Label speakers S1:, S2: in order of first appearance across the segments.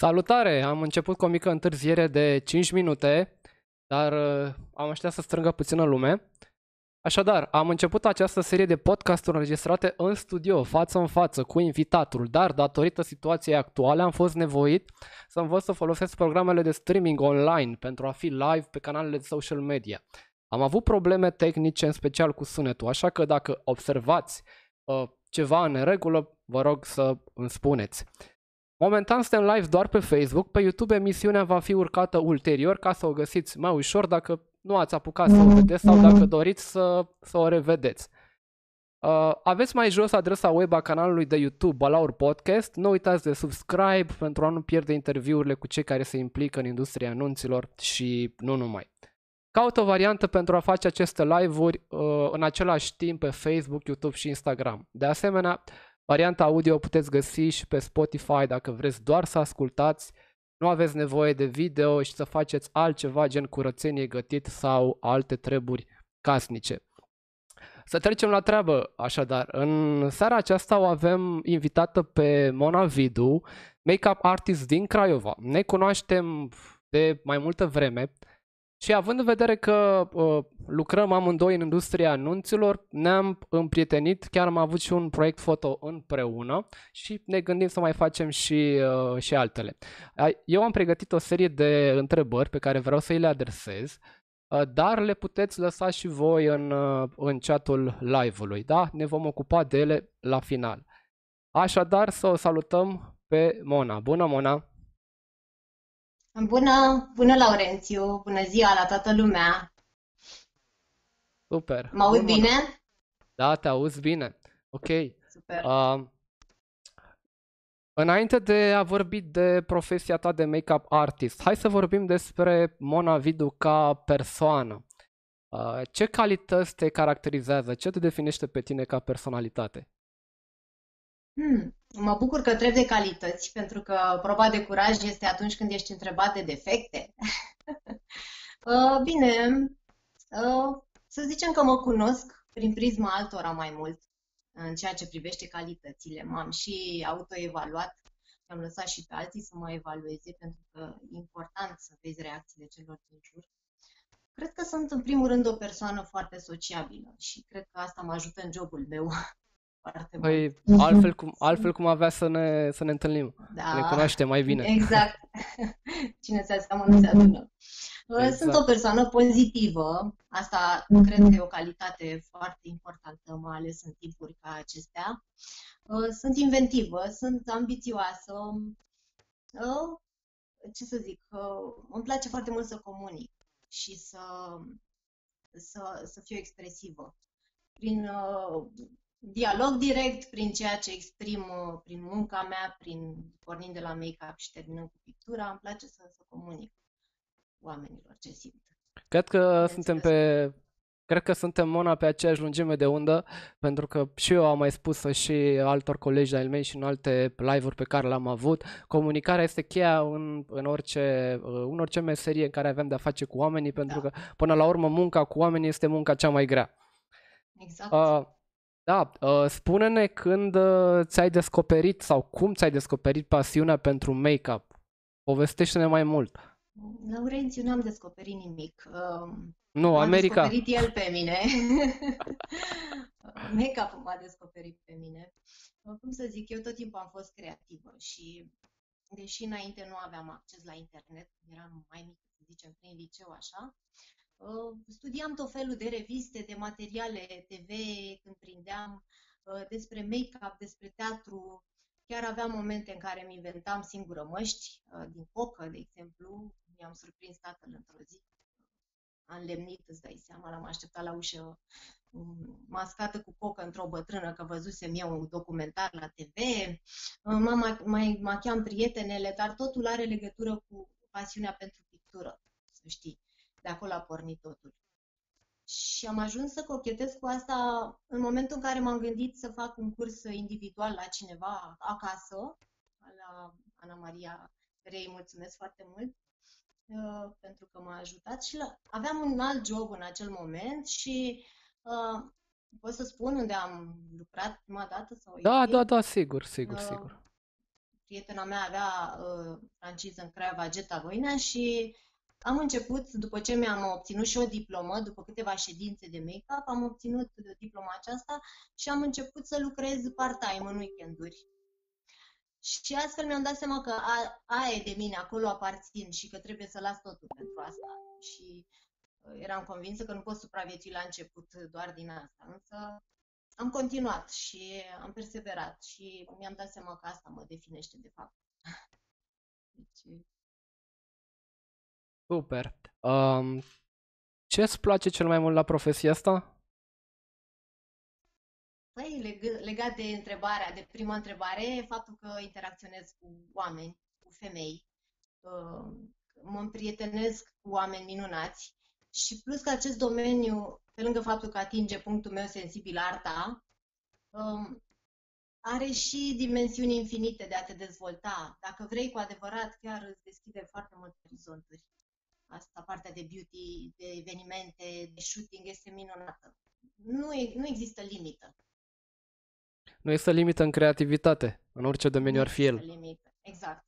S1: Salutare! Am început cu o mică întârziere de 5 minute, dar uh, am așteptat să strângă puțină lume. Așadar, am început această serie de podcasturi înregistrate în studio, față în față, cu invitatul, dar datorită situației actuale am fost nevoit să învăț să folosesc programele de streaming online pentru a fi live pe canalele de social media. Am avut probleme tehnice, în special cu sunetul, așa că dacă observați uh, ceva în regulă, vă rog să îmi spuneți. Momentan suntem live doar pe Facebook, pe YouTube emisiunea va fi urcată ulterior ca să o găsiți mai ușor dacă nu ați apucat să o vedeți sau dacă doriți să, să o revedeți. Uh, aveți mai jos adresa web a canalului de YouTube Balaur Podcast. Nu uitați de subscribe pentru a nu pierde interviurile cu cei care se implică în industria anunților și nu numai. Caut o variantă pentru a face aceste live-uri uh, în același timp pe Facebook, YouTube și Instagram. De asemenea, varianta audio o puteți găsi și pe Spotify dacă vreți doar să ascultați, nu aveți nevoie de video și să faceți altceva gen curățenie gătit sau alte treburi casnice. Să trecem la treabă, așadar. În seara aceasta o avem invitată pe Mona Vidu, make-up artist din Craiova. Ne cunoaștem de mai multă vreme. Și având în vedere că uh, lucrăm amândoi în industria anunților, ne-am împrietenit, chiar am avut și un proiect foto împreună și ne gândim să mai facem și, uh, și altele. Eu am pregătit o serie de întrebări pe care vreau să îi le adresez, uh, dar le puteți lăsa și voi în, uh, în chatul live-ului, da? Ne vom ocupa de ele la final. Așadar, să o salutăm pe Mona. Bună, Mona!
S2: Bună, bună Laurențiu, bună ziua la toată lumea.
S1: Super.
S2: Mă aud bine?
S1: Da, te auzi bine. Ok.
S2: Super. Uh,
S1: înainte de a vorbi de profesia ta de make-up artist, hai să vorbim despre Mona Vidu ca persoană. Uh, ce calități te caracterizează? Ce te definește pe tine ca personalitate?
S2: Hmm. Mă bucur că trebuie calități, pentru că proba de curaj este atunci când ești întrebat de defecte. Uh, bine, uh, să zicem că mă cunosc prin prisma altora mai mult în ceea ce privește calitățile. M-am și autoevaluat și am lăsat și pe alții să mă evalueze, pentru că e important să vezi reacțiile celor din jur. Cred că sunt, în primul rând, o persoană foarte sociabilă și cred că asta mă ajută în jobul meu
S1: foarte păi, mult. altfel cum, altfel cum avea să ne, să ne întâlnim. Da. Ne cunoaște mai bine.
S2: Exact. Cine se seamănă se adună. Exact. Sunt o persoană pozitivă. Asta cred că e o calitate foarte importantă, mai ales în timpuri ca acestea. Uh, sunt inventivă, sunt ambițioasă. Uh, ce să zic, uh, îmi place foarte mult să comunic și să, să, să fiu expresivă. Prin dialog direct prin ceea ce exprim uh, prin munca mea, prin pornind de la make-up și terminând cu pictura, îmi place să, să comunic oamenilor ce simt.
S1: Cred că suntem pe Cred că suntem Mona pe aceeași lungime de undă, pentru că și eu am mai spus și altor colegi de-ai mei și în alte live-uri pe care le-am avut. Comunicarea este cheia în, în, orice, uh, în orice meserie în care avem de-a face cu oamenii, pentru da. că până la urmă munca cu oamenii este munca cea mai grea.
S2: Exact. Uh,
S1: da, uh, spune-ne când uh, ți-ai descoperit sau cum ți-ai descoperit pasiunea pentru make-up. Povestește-ne mai mult.
S2: Laurențiu, nu am descoperit nimic. Uh,
S1: nu,
S2: m-a
S1: America.
S2: M-a descoperit el pe mine. make-up m-a descoperit pe mine. Uh, cum să zic, eu tot timpul am fost creativă și deși înainte nu aveam acces la internet, eram mai mic, să zicem, prin liceu așa, Uh, studiam tot felul de reviste, de materiale TV, când prindeam uh, despre make-up, despre teatru. Chiar aveam momente în care îmi inventam singură măști, uh, din cocă, de exemplu. Mi-am surprins tatăl într-o zi. Am lemnit, îți dai seama, l-am așteptat la ușă um, mascată cu cocă într-o bătrână, că văzusem eu un documentar la TV. Mama mai machiam prietenele, dar totul are legătură cu pasiunea pentru pictură, să știi de acolo a pornit totul. Și am ajuns să cochetez cu asta în momentul în care m-am gândit să fac un curs individual la cineva acasă, la Ana Maria Rei, mulțumesc foarte mult uh, pentru că m-a ajutat și la, aveam un alt job în acel moment și uh, pot să spun unde am lucrat prima dată? Sau
S1: da, da, da, sigur, sigur, uh, sigur.
S2: prietena mea avea uh, franciză în Craiova Geta Voinea și am început, după ce mi-am obținut și o diplomă, după câteva ședințe de make-up, am obținut diploma aceasta și am început să lucrez part-time în weekenduri. Și astfel mi-am dat seama că a, aia e de mine, acolo aparțin și că trebuie să las totul pentru asta. Și uh, eram convinsă că nu pot supraviețui la început doar din asta, însă am continuat și am perseverat și mi-am dat seama că asta mă definește de fapt. Deci...
S1: Super. Um, ce îți place cel mai mult la profesia asta?
S2: Păi, leg- legat de întrebarea, de prima întrebare, faptul că interacționez cu oameni, cu femei, uh, mă împrietenesc cu oameni minunați și plus că acest domeniu, pe lângă faptul că atinge punctul meu sensibil, arta, um, are și dimensiuni infinite de a te dezvolta. Dacă vrei cu adevărat, chiar îți deschide foarte multe orizonturi. Asta, partea de beauty, de evenimente, de shooting, este minunată. Nu, e, nu există limită.
S1: Nu există limită în creativitate, în orice domeniu
S2: Nu
S1: ar fi el.
S2: există limită. Exact.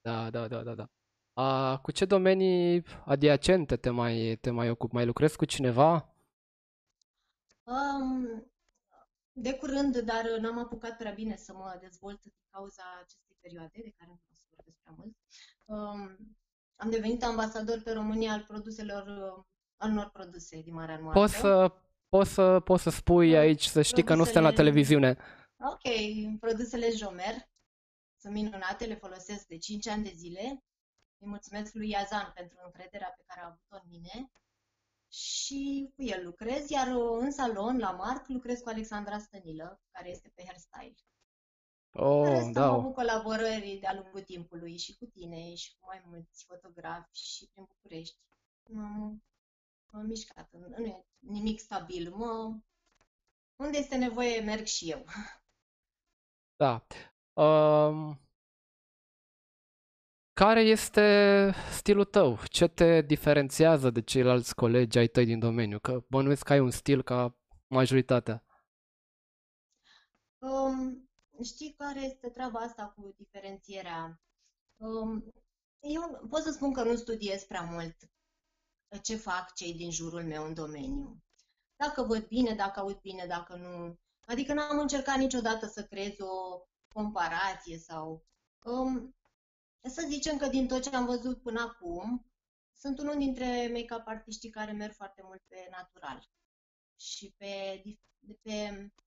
S1: Da, da, da, da, da. A, cu ce domenii adiacente te mai, te mai ocupi? Mai lucrezi cu cineva?
S2: Um, de curând, dar n-am apucat prea bine să mă dezvolt din cauza acestei perioade, de care nu o să vorbesc prea mult. Um, am devenit ambasador pe România al produselor, uh, al unor produse din Marea Noastră.
S1: Poți să, poți să, poți să spui aici, să știi că nu suntem la
S2: Produsele-
S1: televiziune.
S2: Ok, produsele Jomer sunt minunate, le folosesc de 5 ani de zile. Îi mulțumesc lui Iazan pentru încrederea pe care a avut-o în mine și cu el lucrez, iar uh, în salon, la Marc, lucrez cu Alexandra Stănilă, care este pe hairstyle. În
S1: Oh,
S2: rest, am
S1: da.
S2: avut colaborări de-a lungul timpului și cu tine și cu mai mulți fotografi și prin București. M-am, m-am mișcat, nu e nimic stabil. Mă, unde este nevoie, merg și eu.
S1: Da. Um, care este stilul tău? Ce te diferențiază de ceilalți colegi ai tăi din domeniu? Că bănuiesc că ai un stil ca majoritatea.
S2: Um, știi care este treaba asta cu diferențierea? Um, eu pot să spun că nu studiez prea mult ce fac cei din jurul meu în domeniu. Dacă văd bine, dacă aud bine, dacă nu. Adică n-am încercat niciodată să creez o comparație sau... Um, să zicem că din tot ce am văzut până acum, sunt unul dintre make-up artiștii care merg foarte mult pe natural și pe, dif- pe uh,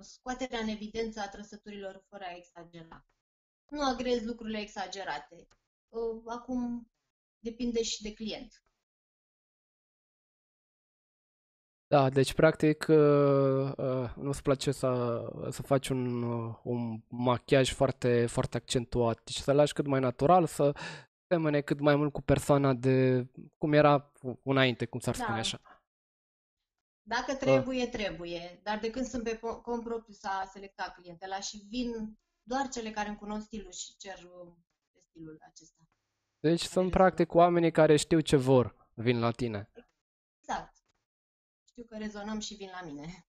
S2: scoaterea în evidență a trăsăturilor fără a exagera. Nu agrez lucrurile exagerate. Uh, acum depinde și de client.
S1: Da, deci practic uh, uh, nu-ți place să, să faci un, uh, un machiaj foarte, foarte accentuat, deci să lași cât mai natural, să semene cât mai mult cu persoana de cum era înainte, cum s-ar spune
S2: Da.
S1: așa.
S2: Dacă trebuie, trebuie. Dar de când sunt pe po- cont propriu s-a selectat clientela și vin doar cele care îmi cunosc stilul și cer uh, pe stilul acesta.
S1: Deci sunt
S2: rezolvă.
S1: practic oamenii care știu ce vor, vin la tine.
S2: Exact. Știu că rezonăm și vin la mine.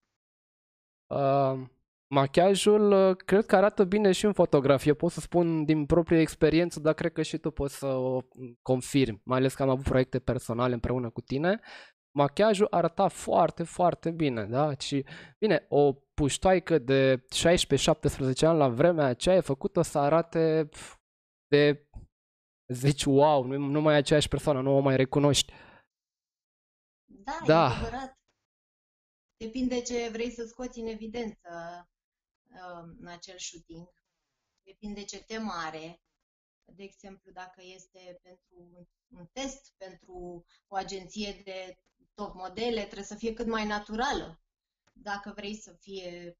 S1: Uh, machiajul uh, cred că arată bine și în fotografie, pot să spun din proprie experiență, dar cred că și tu poți să o confirmi, mai ales că am avut proiecte personale împreună cu tine. Machiajul arăta foarte, foarte bine, da? Și, bine, o puștoaică de 16-17 ani la vremea aceea e făcută să arate pf, de zici, wow, nu, nu mai e aceeași persoană, nu o mai recunoști.
S2: Da,
S1: Da.
S2: e adevărat. Depinde ce vrei să scoți în evidență uh, în acel shooting. Depinde ce temă are. De exemplu, dacă este pentru un test, pentru o agenție de top modele, trebuie să fie cât mai naturală. Dacă vrei să fie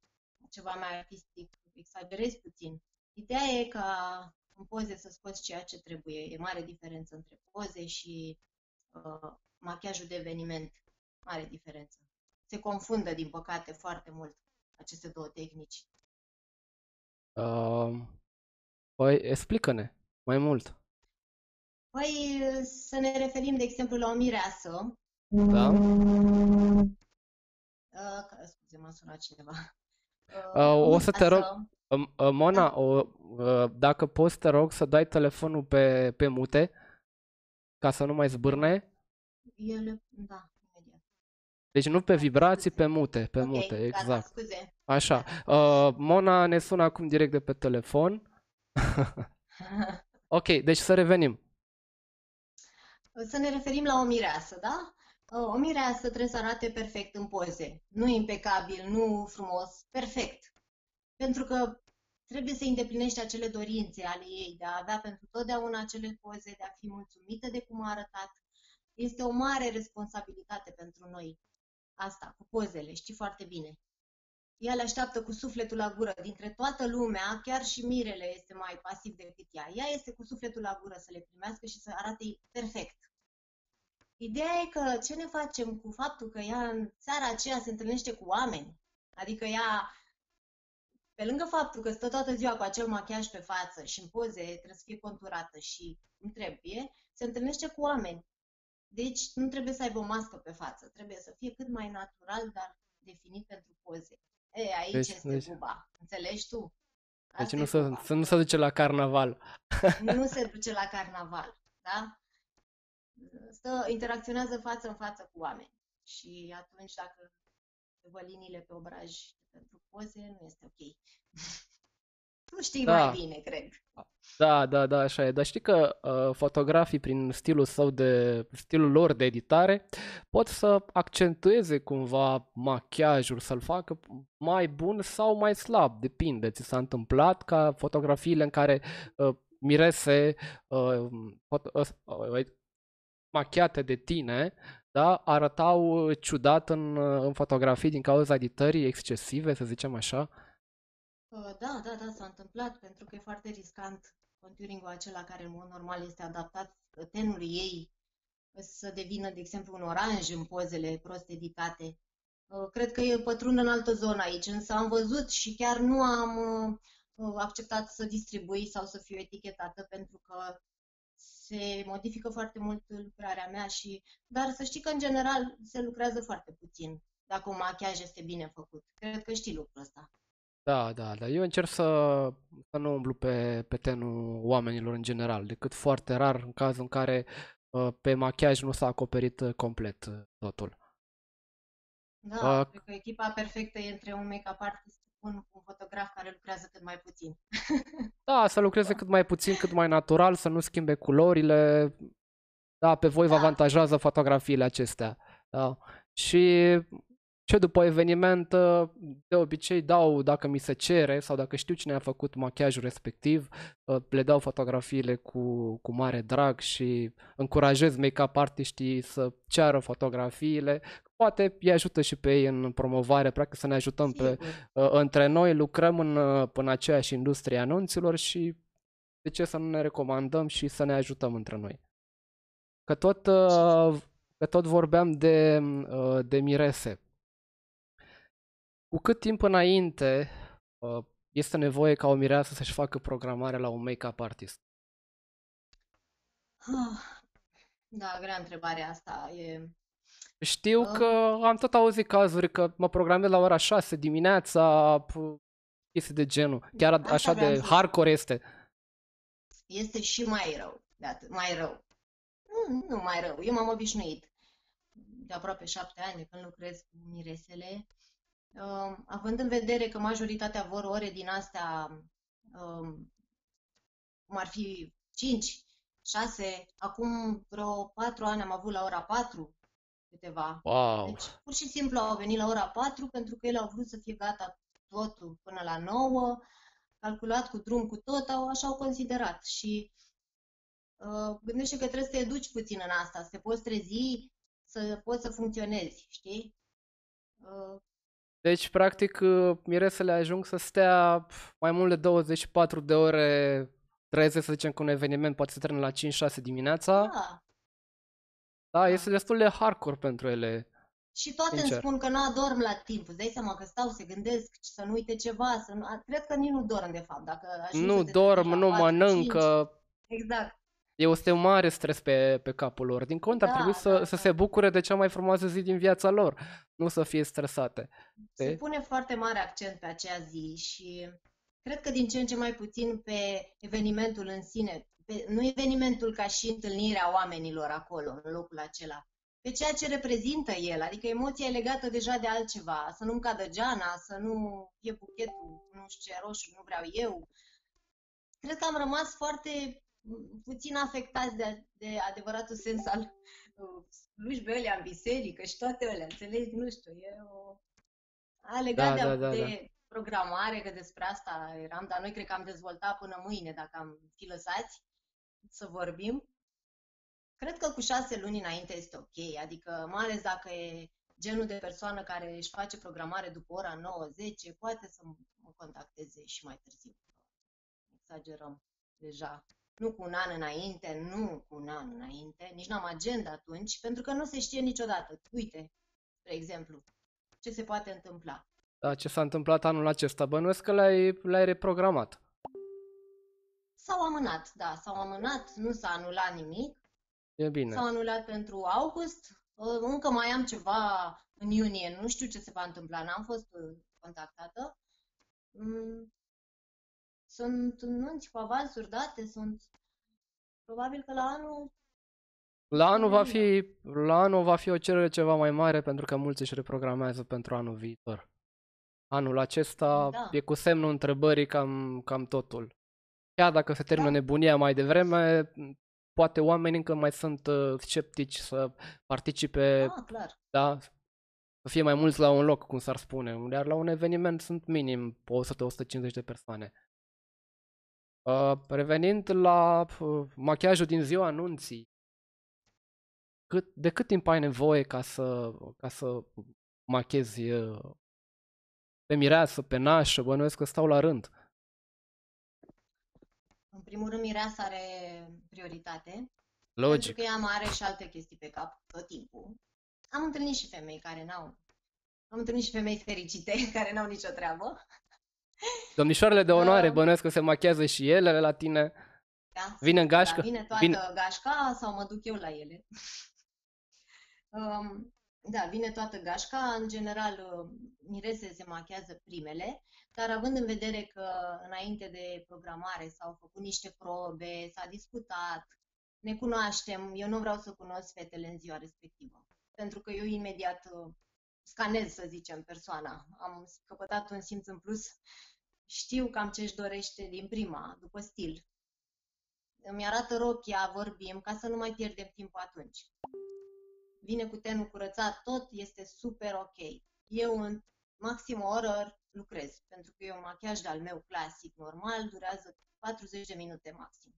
S2: ceva mai artistic, exagerezi puțin. Ideea e ca în poze să scoți ceea ce trebuie. E mare diferență între poze și uh, machiajul de eveniment. Mare diferență. Se confundă, din păcate, foarte mult aceste două tehnici.
S1: Uh, păi, explică-ne mai mult.
S2: Păi, să ne referim, de exemplu, la o mireasă.
S1: Da?
S2: Uh, că- scuze, m-a sunat cineva.
S1: Uh, o să te rog-
S2: mireasă-
S1: Um, uh, Mona, o, Uh, Dacă poți, te rog să dai telefonul pe, pe mute, ca să nu mai zbârne.
S2: Ele, da, imediat.
S1: Deci nu pe vibrații, pe mute, pe
S2: ok,
S1: mute,
S2: gata,
S1: exact.
S2: scuze.
S1: Așa. Uh, Mona ne sună acum direct de pe telefon. Ok, deci să revenim.
S2: Să ne referim la o mireasă, da? O mireasă trebuie să arate perfect în poze. Nu impecabil, nu frumos, perfect. Pentru că trebuie să îndeplinești acele dorințe ale ei, de a avea pentru totdeauna acele poze, de a fi mulțumită de cum a arătat. Este o mare responsabilitate pentru noi. Asta, cu pozele, știi foarte bine. Ea le așteaptă cu sufletul la gură. Dintre toată lumea, chiar și mirele este mai pasiv decât ea. Ea este cu sufletul la gură să le primească și să arate perfect. Ideea e că ce ne facem cu faptul că ea în seara aceea se întâlnește cu oameni, adică ea, pe lângă faptul că stă toată ziua cu acel machiaj pe față și în poze trebuie să fie conturată și cum trebuie, se întâlnește cu oameni. Deci nu trebuie să aibă o mască pe față, trebuie să fie cât mai natural, dar definit pentru poze. E, aici
S1: Deci-
S2: este
S1: deci-
S2: buba. Înțelegi tu?
S1: Deci
S2: Asta
S1: nu
S2: e
S1: să,
S2: buba.
S1: să nu se duce la carnaval.
S2: nu se duce la carnaval, da? Stă, interacționează față în față cu oameni. Și atunci, dacă vă liniile pe obraj pentru poze, nu este ok. tu știi
S1: Da.
S2: mai bine, cred.
S1: Da, da, da, așa e. Dar știi că uh, fotografii, prin stilul său de, stilul lor de editare, pot să accentueze cumva machiajul, să-l facă mai bun sau mai slab, depinde. Ți s-a întâmplat ca fotografiile în care uh, mirese uh, foto- uh, uh, machiate de tine, da, arătau ciudat în, uh, în fotografii din cauza editării excesive, să zicem așa.
S2: Uh, Da, da, da, s-a întâmplat pentru că e foarte riscant conturingul acela care în mod normal este adaptat tenului ei să devină, de exemplu, un oranj în pozele prost editate. Uh, Cred că e pătrund în altă zonă aici, însă am văzut și chiar nu am uh, uh, acceptat să distribui sau să fiu etichetată pentru că se modifică foarte mult lucrarea mea și, dar să știi că în general se lucrează foarte puțin dacă un machiaj este bine făcut. Cred că știi lucrul ăsta.
S1: Da, da, da. Eu încerc să, să nu umblu pe, pe tenul oamenilor în general, decât foarte rar în cazul în care uh, pe machiaj nu s-a acoperit uh, complet uh, totul.
S2: Da,
S1: Uh,
S2: cred că echipa perfectă e între un make-up artist bun cu un fotograf care lucrează cât mai puțin.
S1: Da, să lucreze cât mai puțin, cât mai natural, să nu schimbe culorile. Da, pe voi vă
S2: Da.
S1: avantajează fotografiile acestea. Da. Și ce după eveniment, uh, de obicei dau, dacă mi se cere sau dacă știu cine a făcut machiajul respectiv, uh, le dau fotografiile cu, cu mare drag și încurajez make-up artiștii să ceară fotografiile. Poate îi ajută și pe ei în promovare, practic să ne ajutăm pe,
S2: Sigur.
S1: uh, între noi, lucrăm în, uh, în aceeași industrie a anunților și de ce să nu ne recomandăm și să ne ajutăm între noi. Că tot, uh, că tot vorbeam de, uh, de mirese. Cu cât timp înainte uh, este nevoie ca o mireasă să-și facă programare la un make-up artist?
S2: Ah, Da, grea întrebare asta. E...
S1: Știu
S2: Ah.
S1: că am tot auzit cazuri că mă programez la ora 6 dimineața, p- chestii de genul. Chiar
S2: Asta
S1: așa
S2: vreau
S1: de
S2: să-
S1: hardcore este.
S2: Este și mai rău. De atât, mai rău. Nu, nu mai rău. Eu m-am obișnuit de aproape șapte ani de când lucrez cu miresele. Um, având în vedere că majoritatea vor ore din astea, um, cum ar fi 5, 6, acum vreo 4 ani am avut la ora 4 câteva.
S1: Wow.
S2: Deci, pur și simplu au venit la ora 4 pentru că ele au vrut să fie gata totul până la 9, calculat cu drum, cu tot, au, așa au considerat. Și uh, gândește că trebuie să te educi puțin în asta, să te poți trezi, să poți să funcționezi, știi? Uh,
S1: Deci, practic, uh, miresele ajung să stea pf, mai mult de 24 de ore treze, să zicem, cu un eveniment poate să termine la 5-6 dimineața.
S2: da.
S1: Da, este destul de hardcore pentru ele.
S2: Și toate îmi
S1: Sincer.
S2: spun că nu adorm la timp. Îți dai seama că stau, se gândesc să nu uite ceva, să nu... Cred că nici nu dorm, de fapt, dacă ajungi
S1: Nu
S2: să te
S1: dorm,
S2: trezești la
S1: nu
S2: 4, 5.
S1: mănâncă.
S2: Exact.
S1: Este un mare stres pe, pe capul lor. Din contră, ar
S2: Da,
S1: trebui să,
S2: da,
S1: să
S2: da.
S1: se bucure de cea mai frumoasă zi din viața lor, nu să fie stresate.
S2: Se
S1: Ok?
S2: pune foarte mare accent pe acea zi și cred că din ce în ce mai puțin pe evenimentul în sine, pe, nu evenimentul ca și întâlnirea oamenilor acolo, în locul acela, pe ceea ce reprezintă el, adică emoția e legată deja de altceva, să nu-mi cadă geana, să nu fie buchetul, nu știu ce roșu, nu vreau eu. Cred că am rămas foarte puțin afectați de, de adevăratul sens al uh, slujbei alea în biserică și toate alea, înțelegi? Nu știu, e o... A legat da, de, da, da, de da. programare, că despre asta eram, dar noi cred că am dezvoltat până mâine, dacă am fi lăsați să vorbim. Cred că cu șase luni înainte este ok, adică mai ales dacă e genul de persoană care își face programare după ora 9-10, poate să mă contacteze și mai târziu. Exagerăm deja. Nu cu un an înainte, nu cu un an înainte, nici n-am agenda atunci, pentru că nu se știe niciodată. Uite, spre exemplu, ce se poate întâmpla.
S1: Da, ce s-a întâmplat anul acesta? Bănuiesc că l-ai, l-ai reprogramat.
S2: S-au amânat, da, s-au amânat, nu s-a anulat nimic.
S1: E bine.
S2: S-au anulat pentru august. Uh, încă mai am ceva în iunie, nu știu ce se va întâmpla, n-am fost uh, contactată. Mm, sunt nunți cu avansuri date, sunt probabil că la anul
S1: la anul, va fi, la anul va fi o cerere ceva mai mare pentru că mulți își reprogramează pentru anul viitor. Anul acesta da. e cu semnul întrebării cam, cam totul. Chiar dacă se termină da. nebunia mai devreme, poate oamenii încă mai sunt uh, sceptici să participe,
S2: ah, clar.
S1: da, să fie mai mulți la un loc, cum s-ar spune. Iar la un eveniment sunt minim 100-150 de persoane. Uh, revenind la uh, machiajul din ziua anunții, cât, de cât timp ai nevoie ca să, ca să machezi uh, pe mireasă, pe nașă, bănuiesc că stau la rând.
S2: În primul rând, mireasa are prioritate.
S1: Logic.
S2: Pentru că ea mai are și alte chestii pe cap tot timpul. Am întâlnit și femei care n-au... Am întâlnit și femei fericite care n-au nicio treabă.
S1: Domnișoarele de onoare, uh, bănuiesc că se machează și ele la tine.
S2: Da,
S1: vine în gașcă? Da,
S2: vine toată vine... gașca sau mă duc eu la ele. um, da, vine toată gașca. În general, uh, mirese se machează primele, dar având în vedere că înainte de programare s-au făcut niște probe, s-a discutat, ne cunoaștem, eu nu vreau să cunosc fetele în ziua respectivă. Pentru că eu imediat uh, scanez, să zicem, persoana. Am căpătat un simț în plus. Știu cam ce își dorește din prima, după stil. Îmi arată rochia, vorbim, ca să nu mai pierdem timp atunci. Vine cu tenul curățat, tot este super ok. Eu în maxim o oră lucrez, pentru că eu un machiaj de-al meu clasic, normal, durează 40 de minute maxim.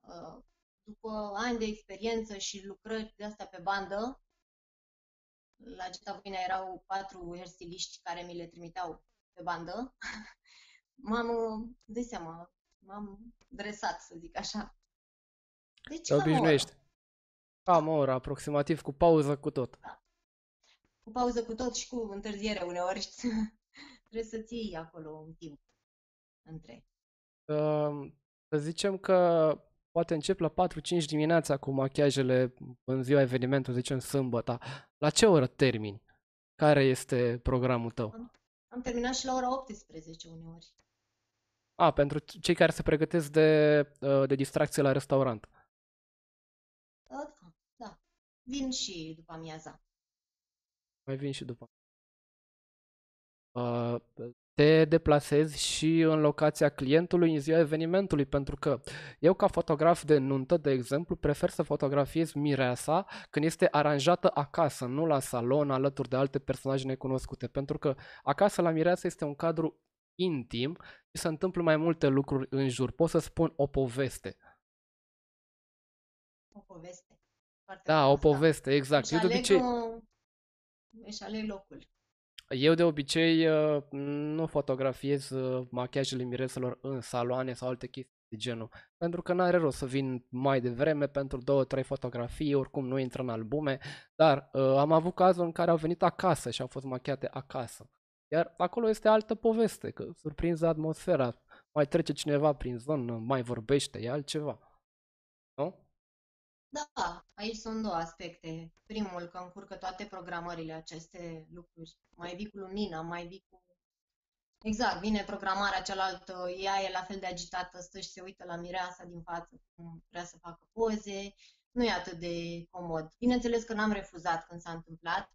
S2: Uh, după ani de experiență și lucrări de asta pe bandă, la Geta Voina erau patru hairstyliști care mi le trimiteau pe bandă. m-am, de seama, m-am dresat, să zic așa.
S1: Deci Te obișnuiești. Cam o oră, aproximativ, cu pauză cu tot. Da.
S2: Cu pauză cu tot și cu întârziere uneori. Trebuie să ții acolo un timp între.
S1: Uh, să zicem că poate încep la 4-5 dimineața cu machiajele în ziua evenimentului, zicem sâmbătă. La ce oră termini? Care este programul tău?
S2: Am, am terminat și la ora 18 uneori.
S1: A, pentru cei care se pregătesc de, uh, de distracție la restaurant.
S2: Da, da. Vin și după amiaza.
S1: Mai vin și după. Uh, te deplasezi și în locația clientului în ziua evenimentului, pentru că eu ca fotograf de nuntă, de exemplu, prefer să fotografiez mireasa când este aranjată acasă, nu la salon alături de alte personaje necunoscute, pentru că acasă la mireasa este un cadru intim și se întâmplă mai multe lucruri în jur. Pot să spun o poveste.
S2: O poveste. Foarte
S1: da, o poveste, exact. Își
S2: eu de obicei... O... Își aleg locul.
S1: Eu de obicei uh, nu fotografiez uh, machiajele mireselor în saloane sau alte chestii de genul, pentru că n-are rost să vin mai devreme pentru două, trei fotografii, oricum nu intră în albume, dar uh, am avut cazul în care au venit acasă și au fost machiate acasă. Iar acolo este altă poveste, că surprinză atmosfera, mai trece cineva prin zonă, mai vorbește, e altceva. Nu?
S2: Da, aici sunt două aspecte. Primul, că încurcă toate programările aceste lucruri. Mai vii cu lumină, mai vii cu Exact, vine programarea cealaltă, ea e la fel de agitată, stă și se uită la mireasa din față cum vrea să facă poze, nu e atât de comod. Bineînțeles că n-am refuzat când s-a întâmplat,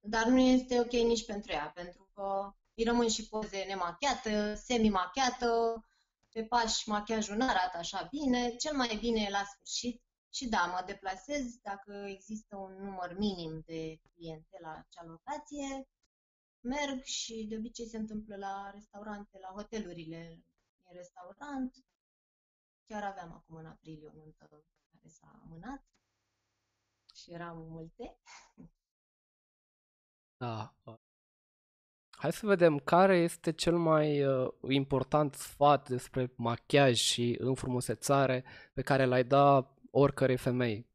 S2: dar nu este ok nici pentru ea, pentru că îi rămân și poze nemachiată, semi-machiată, pe pași machiajul nu arată așa bine, cel mai bine e la sfârșit și da, mă deplasez dacă există un număr minim de cliente la acea locație, merg și de obicei se întâmplă la restaurante, la hotelurile în restaurant. Chiar aveam acum în aprilie o nuntă care s-a amânat și eram multe.
S1: Da. Hai să vedem care este cel mai uh, important sfat despre machiaj și înfrumusețare pe care l-ai da oricărei femei.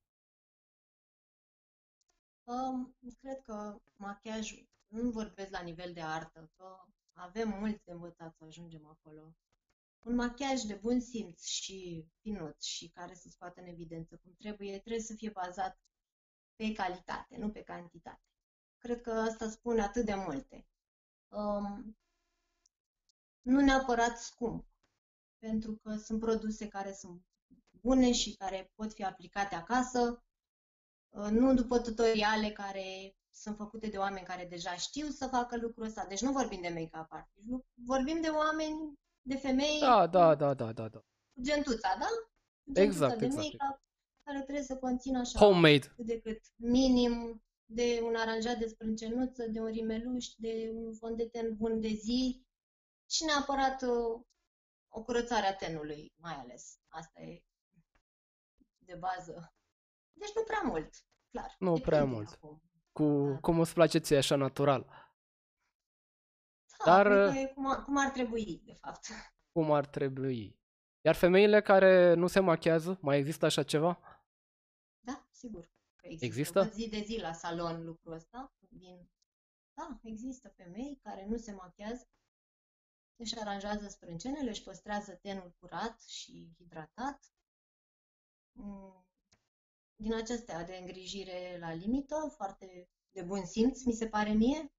S2: Um, cred că machiajul, nu vorbesc la nivel de artă, că avem mult de învățat să ajungem acolo. Un machiaj de bun simț și finut și care să scoată în evidență cum trebuie, trebuie să fie bazat pe calitate, nu pe cantitate. Cred că asta spune atât de multe. Um, nu neapărat scump, pentru că sunt produse care sunt bune și care pot fi aplicate acasă, uh, nu după tutoriale care sunt făcute de oameni care deja știu să facă lucrul ăsta. Deci nu vorbim de make-up artist, vorbim de oameni, de femei.
S1: Da, da, da, da, da. da.
S2: Gentuța, da?
S1: Gentuța exact,
S2: de
S1: exact.
S2: make-up care trebuie să conțină așa
S1: Homemade.
S2: cât de cât minim de un aranjat de sprâncenuță, de un rimeluș, de un fond de ten bun de zi și neapărat o, uh, o curățare a tenului, mai ales. Asta e de bază. Deci nu prea mult, clar.
S1: Nu prea mult. Acum. Cu da. cum îți place ție, așa natural.
S2: Da, Dar e cum, ar, cum ar trebui, de fapt.
S1: Cum ar trebui. Iar femeile care nu se machează, mai există așa ceva?
S2: Da, sigur.
S1: Există? există?
S2: zi de zi la salon lucrul ăsta. Din... Da, există femei care nu se machează, își aranjează sprâncenele, își păstrează tenul curat și hidratat, Mm, din acestea de îngrijire la limită, foarte de bun simț, mi se pare mie,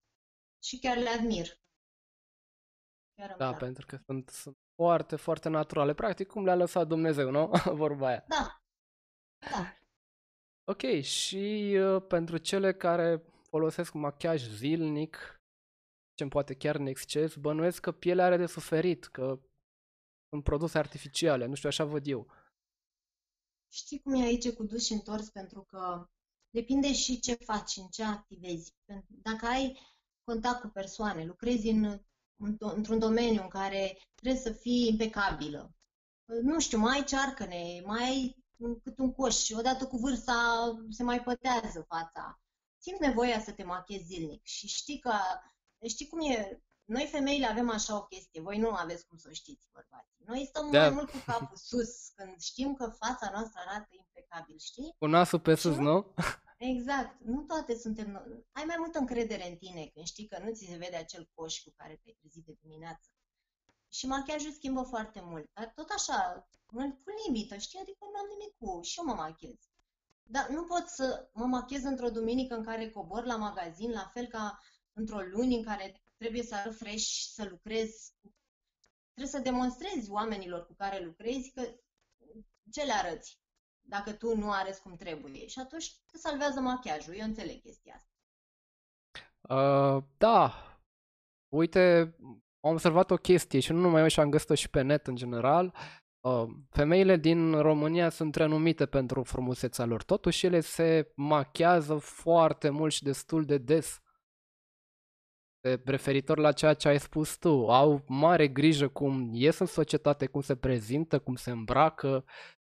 S2: și chiar le admir.
S1: Chiar da, plac. pentru că sunt, sunt foarte, foarte naturale. Practic, cum le-a lăsat Dumnezeu, nu? Vorba aia.
S2: Da. Da.
S1: Ok, și uh, pentru cele care folosesc machiaj zilnic, ce poate chiar în exces, bănuiesc că pielea are de suferit, că sunt produse artificiale, nu știu, așa văd eu.
S2: Știi cum e aici cu dus și întors, pentru că depinde și ce faci, în ce activezi. Dacă ai contact cu persoane, lucrezi în, într-un domeniu în care trebuie să fii impecabilă, nu știu, mai ai cearcăne, mai ai cât un coș și odată cu vârsta se mai pătează fața. Simți nevoia să te machezi zilnic și știi că, știi cum e, noi femeile avem așa o chestie, voi nu aveți cum să o știți, bărbați. Noi stăm da. mai mult cu capul sus când știm că fața noastră arată impecabil, știi?
S1: Cu nasul pe sus, nu?
S2: Exact. Nu toate suntem... Ai mai multă încredere în tine când știi că nu ți se vede acel coș cu care te-ai trezit de dimineață. Și machiajul schimbă foarte mult. Dar tot așa, cu limită, știi? Adică nu am nimic cu... Și eu mă machez. Dar nu pot să mă machez într-o duminică în care cobor la magazin, la fel ca într-o luni în care trebuie să arăt fresh, să lucrez. Trebuie să demonstrezi oamenilor cu care lucrezi că ce le arăți dacă tu nu arăți cum trebuie. Și atunci te salvează machiajul. Eu înțeleg chestia asta.
S1: Uh, da. Uite, am observat o chestie și nu numai eu și am găsit-o și pe net în general. Uh, femeile din România sunt renumite pentru frumusețea lor. Totuși ele se machează foarte mult și destul de des referitor la ceea ce ai spus tu, au mare grijă cum ies în societate, cum se prezintă, cum se îmbracă.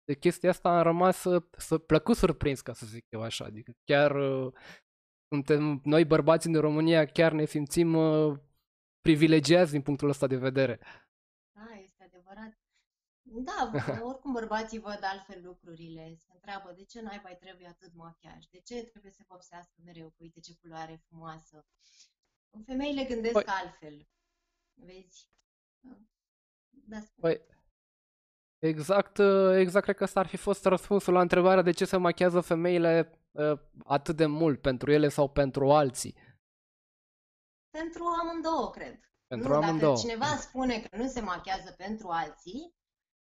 S1: De chestia asta am rămas să, să plăcut surprins, ca să zic eu așa. Adică chiar uh, suntem, noi bărbații din România chiar ne simțim uh, privilegiați din punctul ăsta de vedere.
S2: Da, este adevărat. Da, oricum bărbații văd altfel lucrurile. Se întreabă de ce n-ai mai trebuie atât machiaj, de ce trebuie să vopsească mereu, uite ce culoare frumoasă. Femeile gândesc păi... altfel. Vezi? Da,
S1: păi, exact, exact cred că ăsta ar fi fost răspunsul la întrebarea de ce se machează femeile uh, atât de mult, pentru ele sau pentru alții.
S2: Pentru amândouă, cred.
S1: Pentru
S2: nu, dacă
S1: amândouă.
S2: cineva spune că nu se machează pentru alții,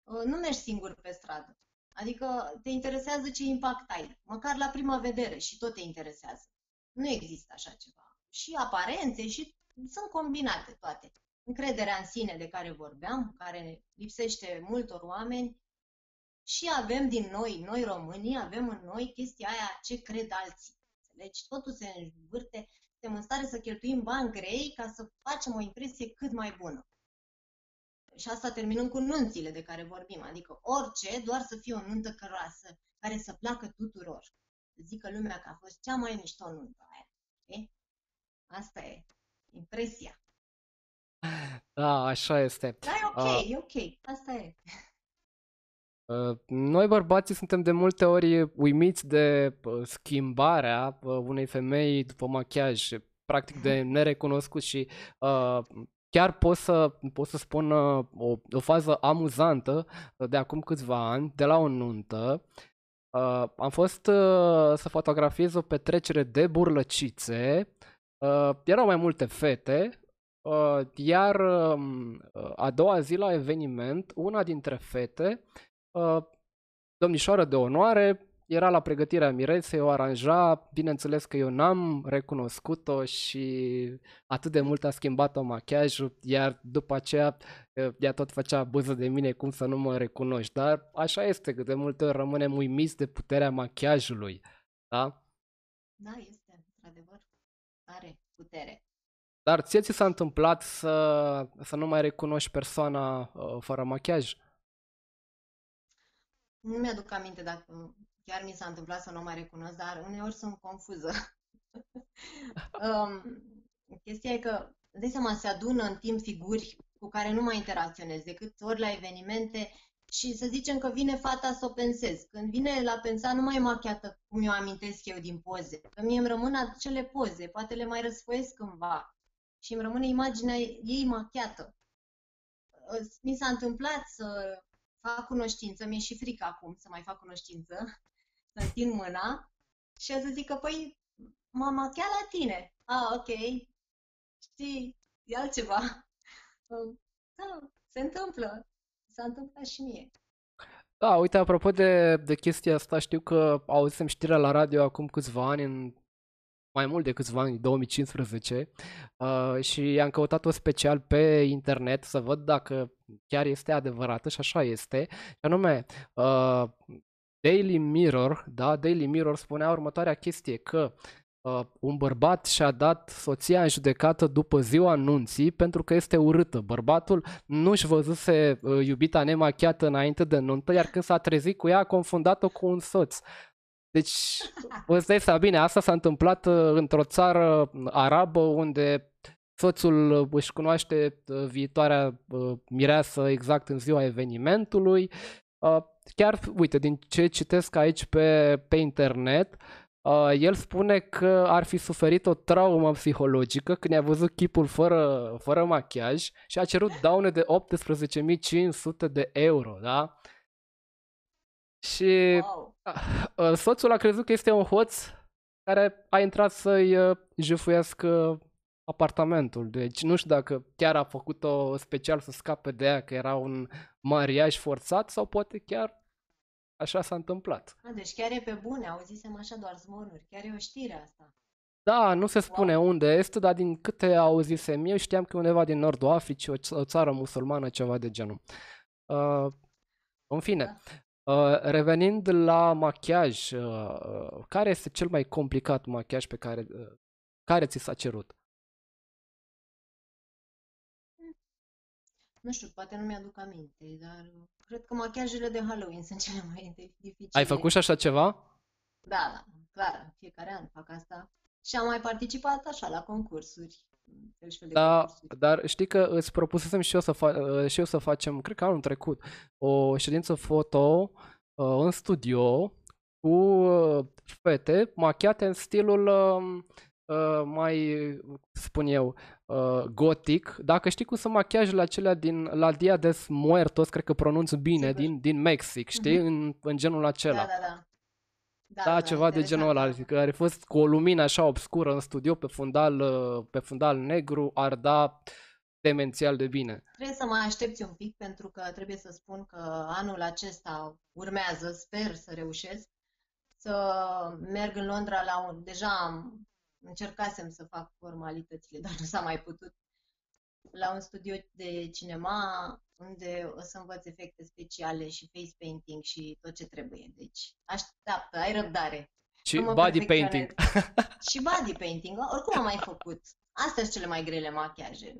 S2: uh, nu mergi singur pe stradă. Adică te interesează ce impact ai, măcar la prima vedere și tot te interesează. Nu există așa ceva. Și aparențe și sunt combinate toate. Încrederea în sine de care vorbeam, care lipsește multor oameni, și avem din noi, noi românii, avem în noi chestia aia ce cred alții. Înțelegi? Totul se învârte, suntem în stare să cheltuim bani grei ca să facem o impresie cât mai bună. Și asta terminând cu nunțile de care vorbim, adică orice, doar să fie o nuntă căroasă, care să placă tuturor. Să zică lumea că a fost cea mai mișto nuntă aia. Okay? Asta e impresia.
S1: Da, așa este.
S2: Da, e ok,
S1: Uh,
S2: e ok, asta e.
S1: Uh, Noi bărbații suntem de multe ori uimiți de uh, schimbarea uh, unei femei după machiaj, practic de nerecunoscut și uh, chiar pot să, pot să spun uh, o, o fază amuzantă uh, de acum câțiva ani, de la o nuntă. Uh, am fost uh, să fotografiez o petrecere de burlăcițe. Uh, erau mai multe fete, uh, iar um, uh, a doua zi la eveniment, una dintre fete Uh, domnișoară de onoare, era la pregătirea miresei, o aranja, bineînțeles că eu n-am recunoscut-o și atât de mult a schimbat-o machiajul, iar după aceea uh, ea tot făcea buză de mine cum să nu mă recunoști, dar așa este, că de multe ori rămânem uimiți de puterea machiajului, da?
S2: Da, este, într-adevăr, are putere.
S1: Dar ție ți s-a întâmplat să, să nu mai recunoști persoana uh, fără machiaj?
S2: Nu mi-aduc aminte dacă chiar mi s-a întâmplat să nu o mai recunosc, dar uneori sunt confuză. um, chestia e că, îți dai seama, se adună în timp figuri cu care nu mai interacționez decât ori la evenimente și să zicem că vine fata să o pensez. Când vine la pensa, nu mai e machiată cum eu amintesc eu din poze. Că mie îmi rămân acele poze, poate le mai răsfoiesc cândva și îmi rămâne imaginea ei machiată. Mi s-a întâmplat să fac cunoștință, mi-e și frică acum să mai fac cunoștință, să întind mâna și să zic că, păi, m-am machiat la tine. Ah, ok. Știi, e altceva. Da, se întâmplă. S-a întâmplat și mie.
S1: Da, uite, apropo de, de chestia asta, știu că auzisem știrea la radio acum câțiva ani, în mai mult de câțiva ani, 2015, uh, și am căutat-o special pe internet să văd dacă chiar este adevărată și așa este. Și anume, uh, Daily Mirror, da, Daily Mirror spunea următoarea chestie, că uh, un bărbat și-a dat soția în judecată după ziua anunții pentru că este urâtă. Bărbatul nu-și văzuse uh, iubita nemachiată înainte de nuntă, iar când s-a trezit cu ea a confundat-o cu un soț. Deci, îți dai seama, bine, asta s-a întâmplat uh, într-o țară arabă unde soțul își cunoaște uh, viitoarea uh, mireasă exact în ziua evenimentului. Uh, chiar, uite, din ce citesc aici pe, pe internet, uh, el spune că ar fi suferit o traumă psihologică când a văzut chipul fără, fără machiaj și a cerut daune de 18.500 de euro, da? Și
S2: Wow.
S1: uh, soțul a crezut că este un hoț care a intrat să-i uh, jefuiască apartamentul. Deci nu știu dacă chiar a făcut-o special să scape de ea, că era un mariaj forțat sau poate chiar așa s-a întâmplat.
S2: A, deci chiar e pe bune, auzisem așa doar zvonuri. Chiar e o știre asta.
S1: Da, nu se spune
S2: Wow.
S1: unde este, dar din câte auzisem eu, știam că e undeva din nordul Africii, o, ț- o țară musulmană, ceva de genul. Uh, în fine, uh, revenind la machiaj, uh, uh, care este cel mai complicat machiaj pe care, uh, care ți s-a cerut?
S2: Nu știu, poate nu mi-aduc aminte, dar cred că machiajele de Halloween sunt cele mai dificile.
S1: Ai făcut și așa ceva?
S2: Da, da, clar, în fiecare an fac asta. Și am mai participat așa la concursuri, fel și fel de
S1: Da,
S2: concursuri.
S1: dar știi că îți propusesem și eu să, fa- uh, și eu să facem, cred că anul trecut, o ședință foto uh, în studio cu uh, fete machiate în stilul um, uh, mai, spun eu, uh, gotic. Dacă știi cum sunt machiajele acelea din La Dia de Muertos, cred că pronunț bine,
S2: Sigur.
S1: din, din Mexic, știi?
S2: Mhm.
S1: În, în genul
S2: Da,
S1: acela.
S2: da, da. Da,
S1: Da,
S2: da,
S1: ceva de genul ăla,
S2: interesant.
S1: adică are fost cu o lumină așa obscură în studio pe fundal, uh, pe fundal negru, arda demențial de bine.
S2: Trebuie să mai aștepți un pic pentru că trebuie să spun că anul acesta urmează, sper să reușesc, să merg în Londra la un... Deja am, încercasem să fac formalitățile, dar nu s-a mai putut. La un studio de cinema unde o să învăț efecte speciale și face painting și tot ce trebuie. Deci așteaptă, ai răbdare.
S1: Și body painting.
S2: și body painting, oricum am mai făcut. Astea sunt cele mai grele machiaje.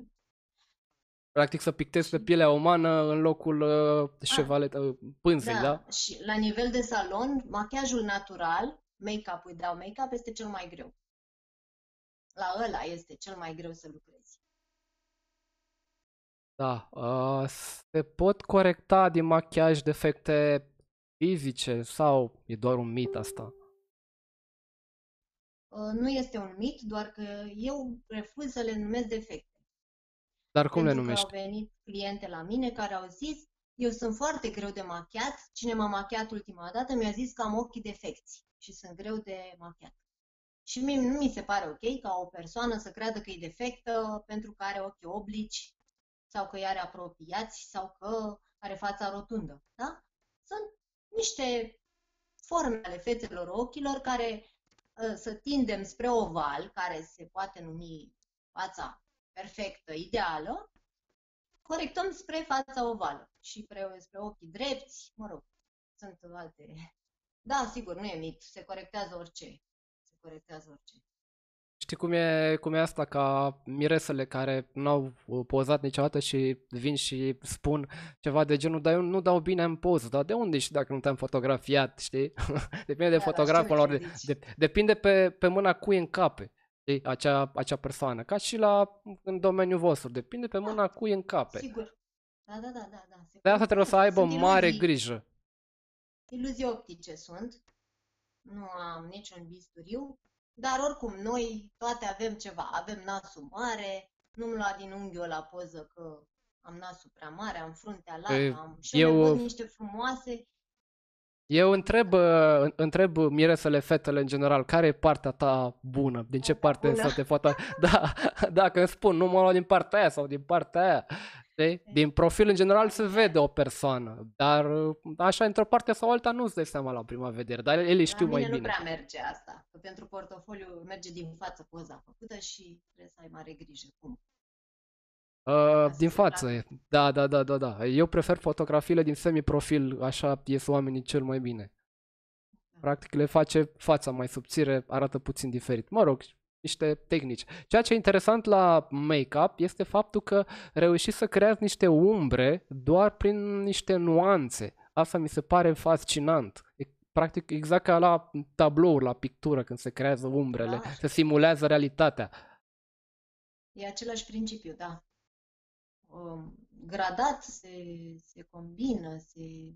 S1: Practic să pictezi pe pielea umană în locul uh, șevalet, uh, pânzei, da.
S2: da? Și la nivel de salon, machiajul natural, make-up without make-up, este cel mai greu. La ăla este cel mai greu să lucrezi.
S1: Da, uh, se pot corecta din machiaj defecte fizice sau e doar un mit asta?
S2: Uh, nu este un mit, doar că eu refuz să le numesc defecte.
S1: Dar cum
S2: Pentru
S1: le numești?
S2: Că au venit cliente la mine care au zis, eu sunt foarte greu de machiat, cine m-a machiat ultima dată mi-a zis că am ochii defecți și sunt greu de machiat. Și mie nu mi se pare ok ca o persoană să creadă că e defectă pentru că are ochii oblici sau că are apropiați sau că are fața rotundă. Da? Sunt niște forme ale fețelor ochilor care ă, să tindem spre oval, care se poate numi fața perfectă, ideală, corectăm spre fața ovală și spre, spre ochii drepți, mă rog, sunt alte... Da, sigur, nu e mit, se corectează orice. Se corectează orice.
S1: Știi cum e, cum e asta ca miresele care n-au pozat niciodată și vin și spun ceva de genul, dar eu nu dau bine în poză, dar de unde și dacă nu te-am fotografiat, știi? depinde de da, fotograful lor, de, de, depinde pe, pe mâna cui încape știi, acea, acea persoană, ca și la, în domeniul vostru, depinde pe mâna da, cui încape.
S2: Sigur. Da, da, da, da. da.
S1: De asta trebuie să aibă sunt mare iluzii, grijă.
S2: Iluzii optice sunt, nu am niciun bisturiu, dar oricum, noi toate avem ceva. Avem nasul mare, nu-mi lua din unghiul la poză că am nasul prea mare, am fruntea lată, păi, am... Și eu văd niște frumoase.
S1: Eu întreb, uh, întreb miresele fetele în general, care e partea ta bună? Din ce parte să te foto? Da, dacă îmi spun, nu mă lua din partea aia sau din partea aia. Știi? Din profil în general se vede o persoană, dar așa într-o parte sau alta nu-ți dai seama la prima vedere, dar ele știu mai bine. nu
S2: prea merge asta, că pentru portofoliu merge din față poza făcută și trebuie să ai mare grijă cum.
S1: Uh, din față, da, da, da, da, da. Eu prefer fotografiile din semi-profil, așa ies oamenii cel mai bine. Da. Practic le face fața mai subțire, arată puțin diferit. Mă rog, niște tehnici. Ceea ce e interesant la make-up este faptul că reușiți să creați niște umbre doar prin niște nuanțe. Asta mi se pare fascinant. E practic exact ca la tablouri, la pictură, când se creează umbrele, da. se simulează realitatea.
S2: E același principiu, da. Um, gradat se, se combină, se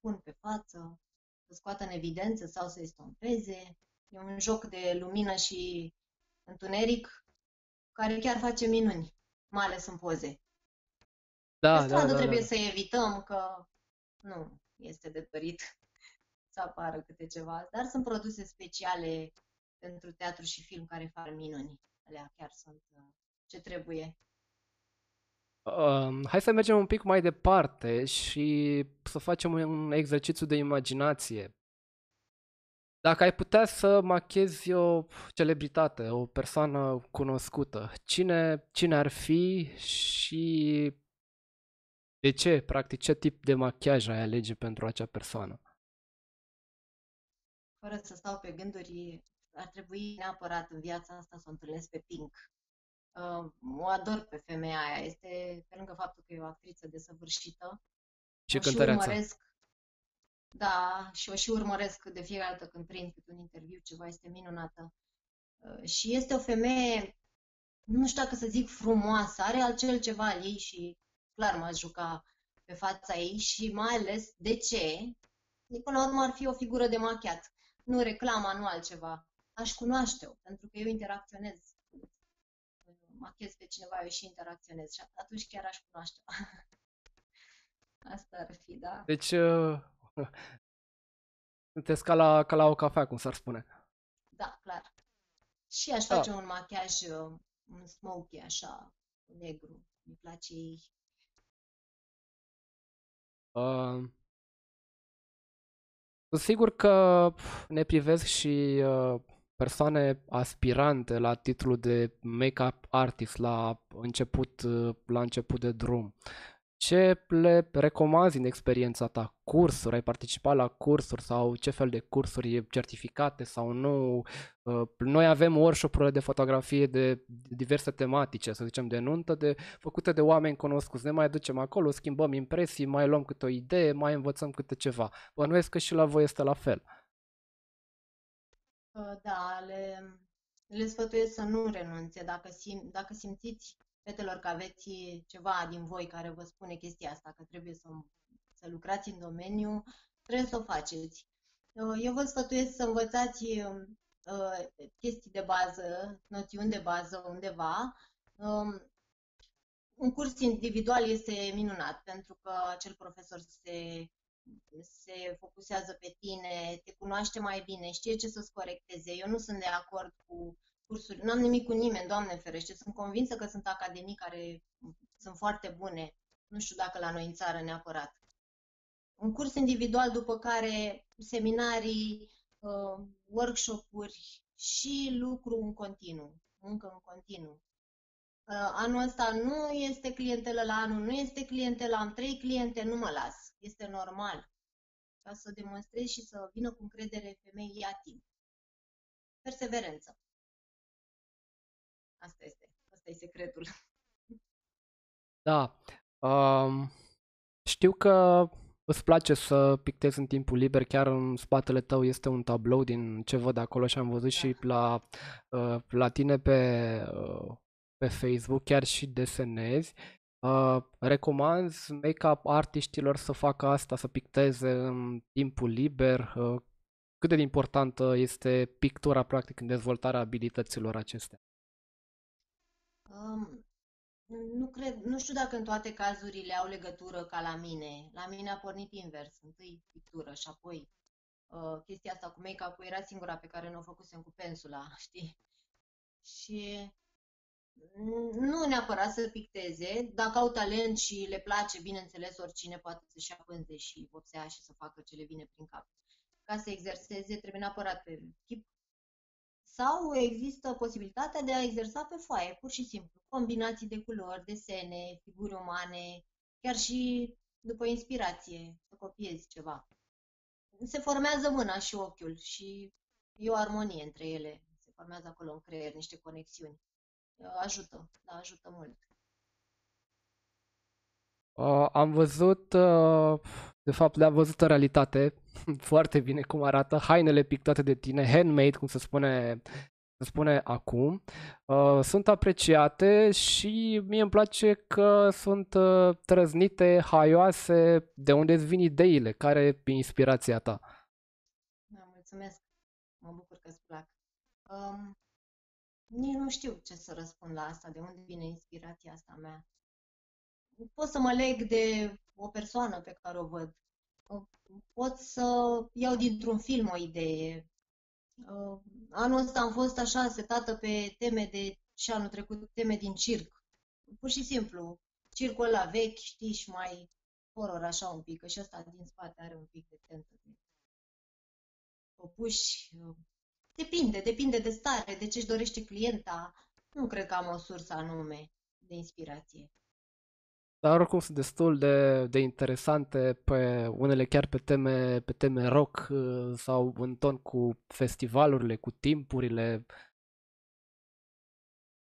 S2: pun pe față, să scoată în evidență sau să estompeze. E un joc de lumină și întuneric care chiar face minuni, mai ales în poze.
S1: Da,
S2: Pe stradă
S1: da, da,
S2: trebuie
S1: da.
S2: să evităm că nu este de dorit să apară câte ceva, dar sunt produse speciale pentru teatru și film care fac minuni. Alea chiar sunt uh, ce trebuie.
S1: Um, hai să mergem un pic mai departe și să facem un exercițiu de imaginație. Dacă ai putea să machezi o celebritate, o persoană cunoscută, cine, cine ar fi și de ce, practic, ce tip de machiaj ai alege pentru acea persoană?
S2: Fără să stau pe gânduri, ar trebui neapărat în viața asta să o întâlnesc pe Pink. Uh, o ador pe femeia aia. Este, pe lângă faptul că e o actriță desăvârșită,
S1: Ce cântăreață?
S2: urmăresc da, și o și urmăresc de fiecare dată când prind câte un interviu, ceva este minunată. Uh, și este o femeie, nu știu dacă să zic frumoasă, are altcel ceva al ei și clar m-aș juca pe fața ei și mai ales de ce? Până la urmă ar fi o figură de machiat. Nu reclama, nu altceva. Aș cunoaște-o, pentru că eu interacționez. Machez pe cineva, eu și interacționez și atunci chiar aș cunoaște Asta ar fi, da.
S1: Deci, uh, sunteți ca la, ca la o cafea, cum s-ar spune.
S2: Da, clar. Și aș face da. un machiaj, uh, un smoky așa, negru. mi place
S1: Uh, sunt sigur că ne privesc și uh, persoane aspirante la titlul de make-up artist la început, uh, la început de drum. Ce le recomanzi în experiența ta? Cursuri? Ai participat la cursuri sau ce fel de cursuri certificate sau nu? Uh, noi avem workshop-urile de fotografie de diverse tematice, să zicem de nuntă, de, făcute de oameni cunoscuți. Ne mai ducem acolo, schimbăm impresii, mai luăm câte o idee, mai învățăm câte ceva. Bănuiesc că și la voi este la fel.
S2: Uh, da, le, le sfătuiesc să nu renunțe. Dacă, sim, dacă simțiți fetelor că aveți ceva din voi care vă spune chestia asta, că trebuie să, să lucrați în domeniu, trebuie să o faceți. Uh, eu vă sfătuiesc să învățați uh, chestii de bază, noțiuni de bază undeva. Um, un curs individual este minunat pentru că acel profesor se, se focusează pe tine, te cunoaște mai bine, știe ce să-ți corecteze. Eu nu sunt de acord cu cursuri. Nu am nimic cu nimeni, Doamne ferește. Sunt convinsă că sunt academii care sunt foarte bune. Nu știu dacă la noi în țară neapărat. Un curs individual, după care seminarii, uh, workshop-uri și lucru în continuu, muncă în continuu. Uh, anul ăsta nu este clientelă la anul, nu este clientelă, am trei cliente, nu mă las. Este normal. Ca să demonstrez și să vină cu încredere femeii a timp. Perseverență. Asta este. Asta e secretul.
S1: Da. Um, știu că îți place să pictezi în timpul liber, chiar în spatele tău este un tablou din ce văd acolo și am văzut da. și la, uh, la tine pe, uh, pe Facebook, chiar și desenezi. Uh, recomanzi make-up artiștilor să facă asta, să picteze în timpul liber? Uh, cât de importantă este pictura, practic, în dezvoltarea abilităților acestea?
S2: Um, nu, cred, nu știu dacă în toate cazurile au legătură ca la mine. La mine a pornit invers. Întâi pictură și apoi uh, chestia asta cu make-up-ul era singura pe care nu o făcusem cu pensula, știi? Și nu neapărat să picteze, dacă au talent și le place, bineînțeles, oricine poate să-și ia pânze și vopsea și să facă ce le vine prin cap. Ca să exerseze, trebuie neapărat pe chip sau există posibilitatea de a exersa pe foaie, pur și simplu, combinații de culori, desene, figuri umane, chiar și după inspirație, să copiezi ceva. Se formează mâna și ochiul și e o armonie între ele. Se formează acolo în creier niște conexiuni. Ajută, da, ajută mult.
S1: Uh, am văzut, uh, de fapt le-am văzut în realitate foarte bine cum arată hainele pictate de tine, handmade, cum se spune, se spune acum. Uh, sunt apreciate și mie îmi place că sunt uh, trăznite, haioase, de unde îți vin ideile, care e inspirația ta?
S2: Da, mulțumesc, mă bucur că îți plac. Um, nici nu știu ce să răspund la asta, de unde vine inspirația asta mea pot să mă leg de o persoană pe care o văd. Pot să iau dintr-un film o idee. Uh, anul ăsta am fost așa setată pe teme de și anul trecut teme din circ. Pur și simplu, circul ăla vechi, știi, și mai horror așa un pic, că și ăsta din spate are un pic de tentă de popuși. Depinde, depinde de stare, de ce-și dorește clienta. Nu cred că am o sursă anume de inspirație.
S1: Dar oricum sunt destul de, de interesante pe unele chiar pe teme, pe teme rock uh, sau în ton cu festivalurile, cu timpurile.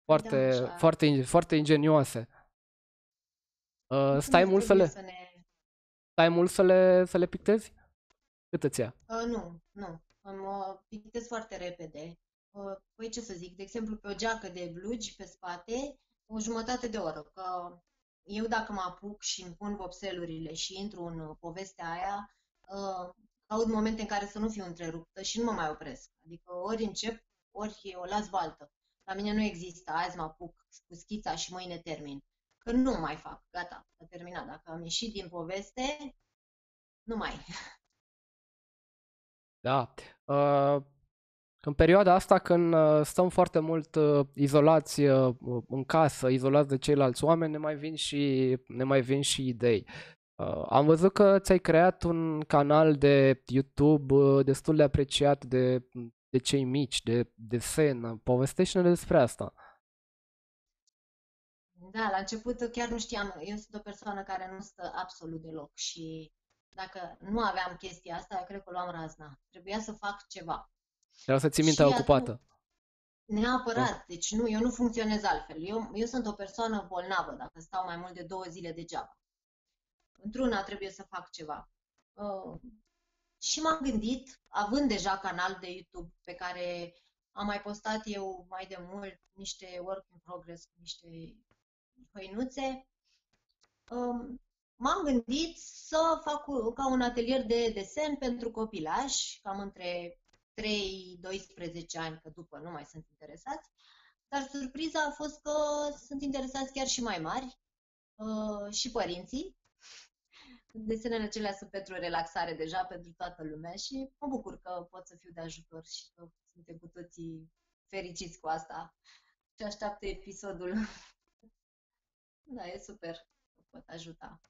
S1: Foarte, da, foarte, foarte ingenioase. Uh, stai mult să le... Să ne... Stai mult să le, să le pictezi? Cât îți ia?
S2: Uh, nu, nu. Mă pictez foarte repede. Uh, păi ce să zic, de exemplu, pe o geacă de blugi pe spate, o jumătate de oră, că eu dacă mă apuc și îmi pun vopselurile și intru în uh, povestea aia, uh, aud momente în care să nu fiu întreruptă și nu mă mai opresc. Adică ori încep, ori o las baltă. La mine nu există, azi mă apuc cu schița și mâine termin. Că nu mai fac, gata, a terminat. Dacă am ieșit din poveste, nu mai.
S1: Da. Uh, În perioada asta când uh, stăm foarte mult uh, izolați uh, în casă, izolați de ceilalți oameni, ne mai vin și, ne mai vin și idei. Am văzut că ți-ai creat un canal de YouTube destul de apreciat de, de cei mici, de desen. Povestește-ne despre asta.
S2: Da, la început chiar nu știam. Eu sunt o persoană care nu stă absolut deloc și dacă nu aveam chestia asta, eu cred că luam razna. Trebuia să fac ceva.
S1: Trebuia să ții mintea ocupată. Atunci,
S2: neapărat. Da. Deci nu, eu nu funcționez altfel. Eu, eu sunt o persoană bolnavă dacă stau mai mult de două zile degeaba. Într-una trebuie să fac ceva. Uh, și m-am gândit, având deja canal de YouTube pe care am mai postat eu mai de mult niște work in progress, niște hăinuțe, um, m-am gândit să fac ca un atelier de desen pentru copilași, cam între 3-12 ani, că după nu mai sunt interesați, dar surpriza a fost că sunt interesați chiar și mai mari uh, și părinții. Desenele acelea sunt pentru relaxare deja, pentru toată lumea și mă bucur că pot să fiu de ajutor și că suntem cu toții fericiți cu asta și așteaptă episodul. da, e super, pot ajuta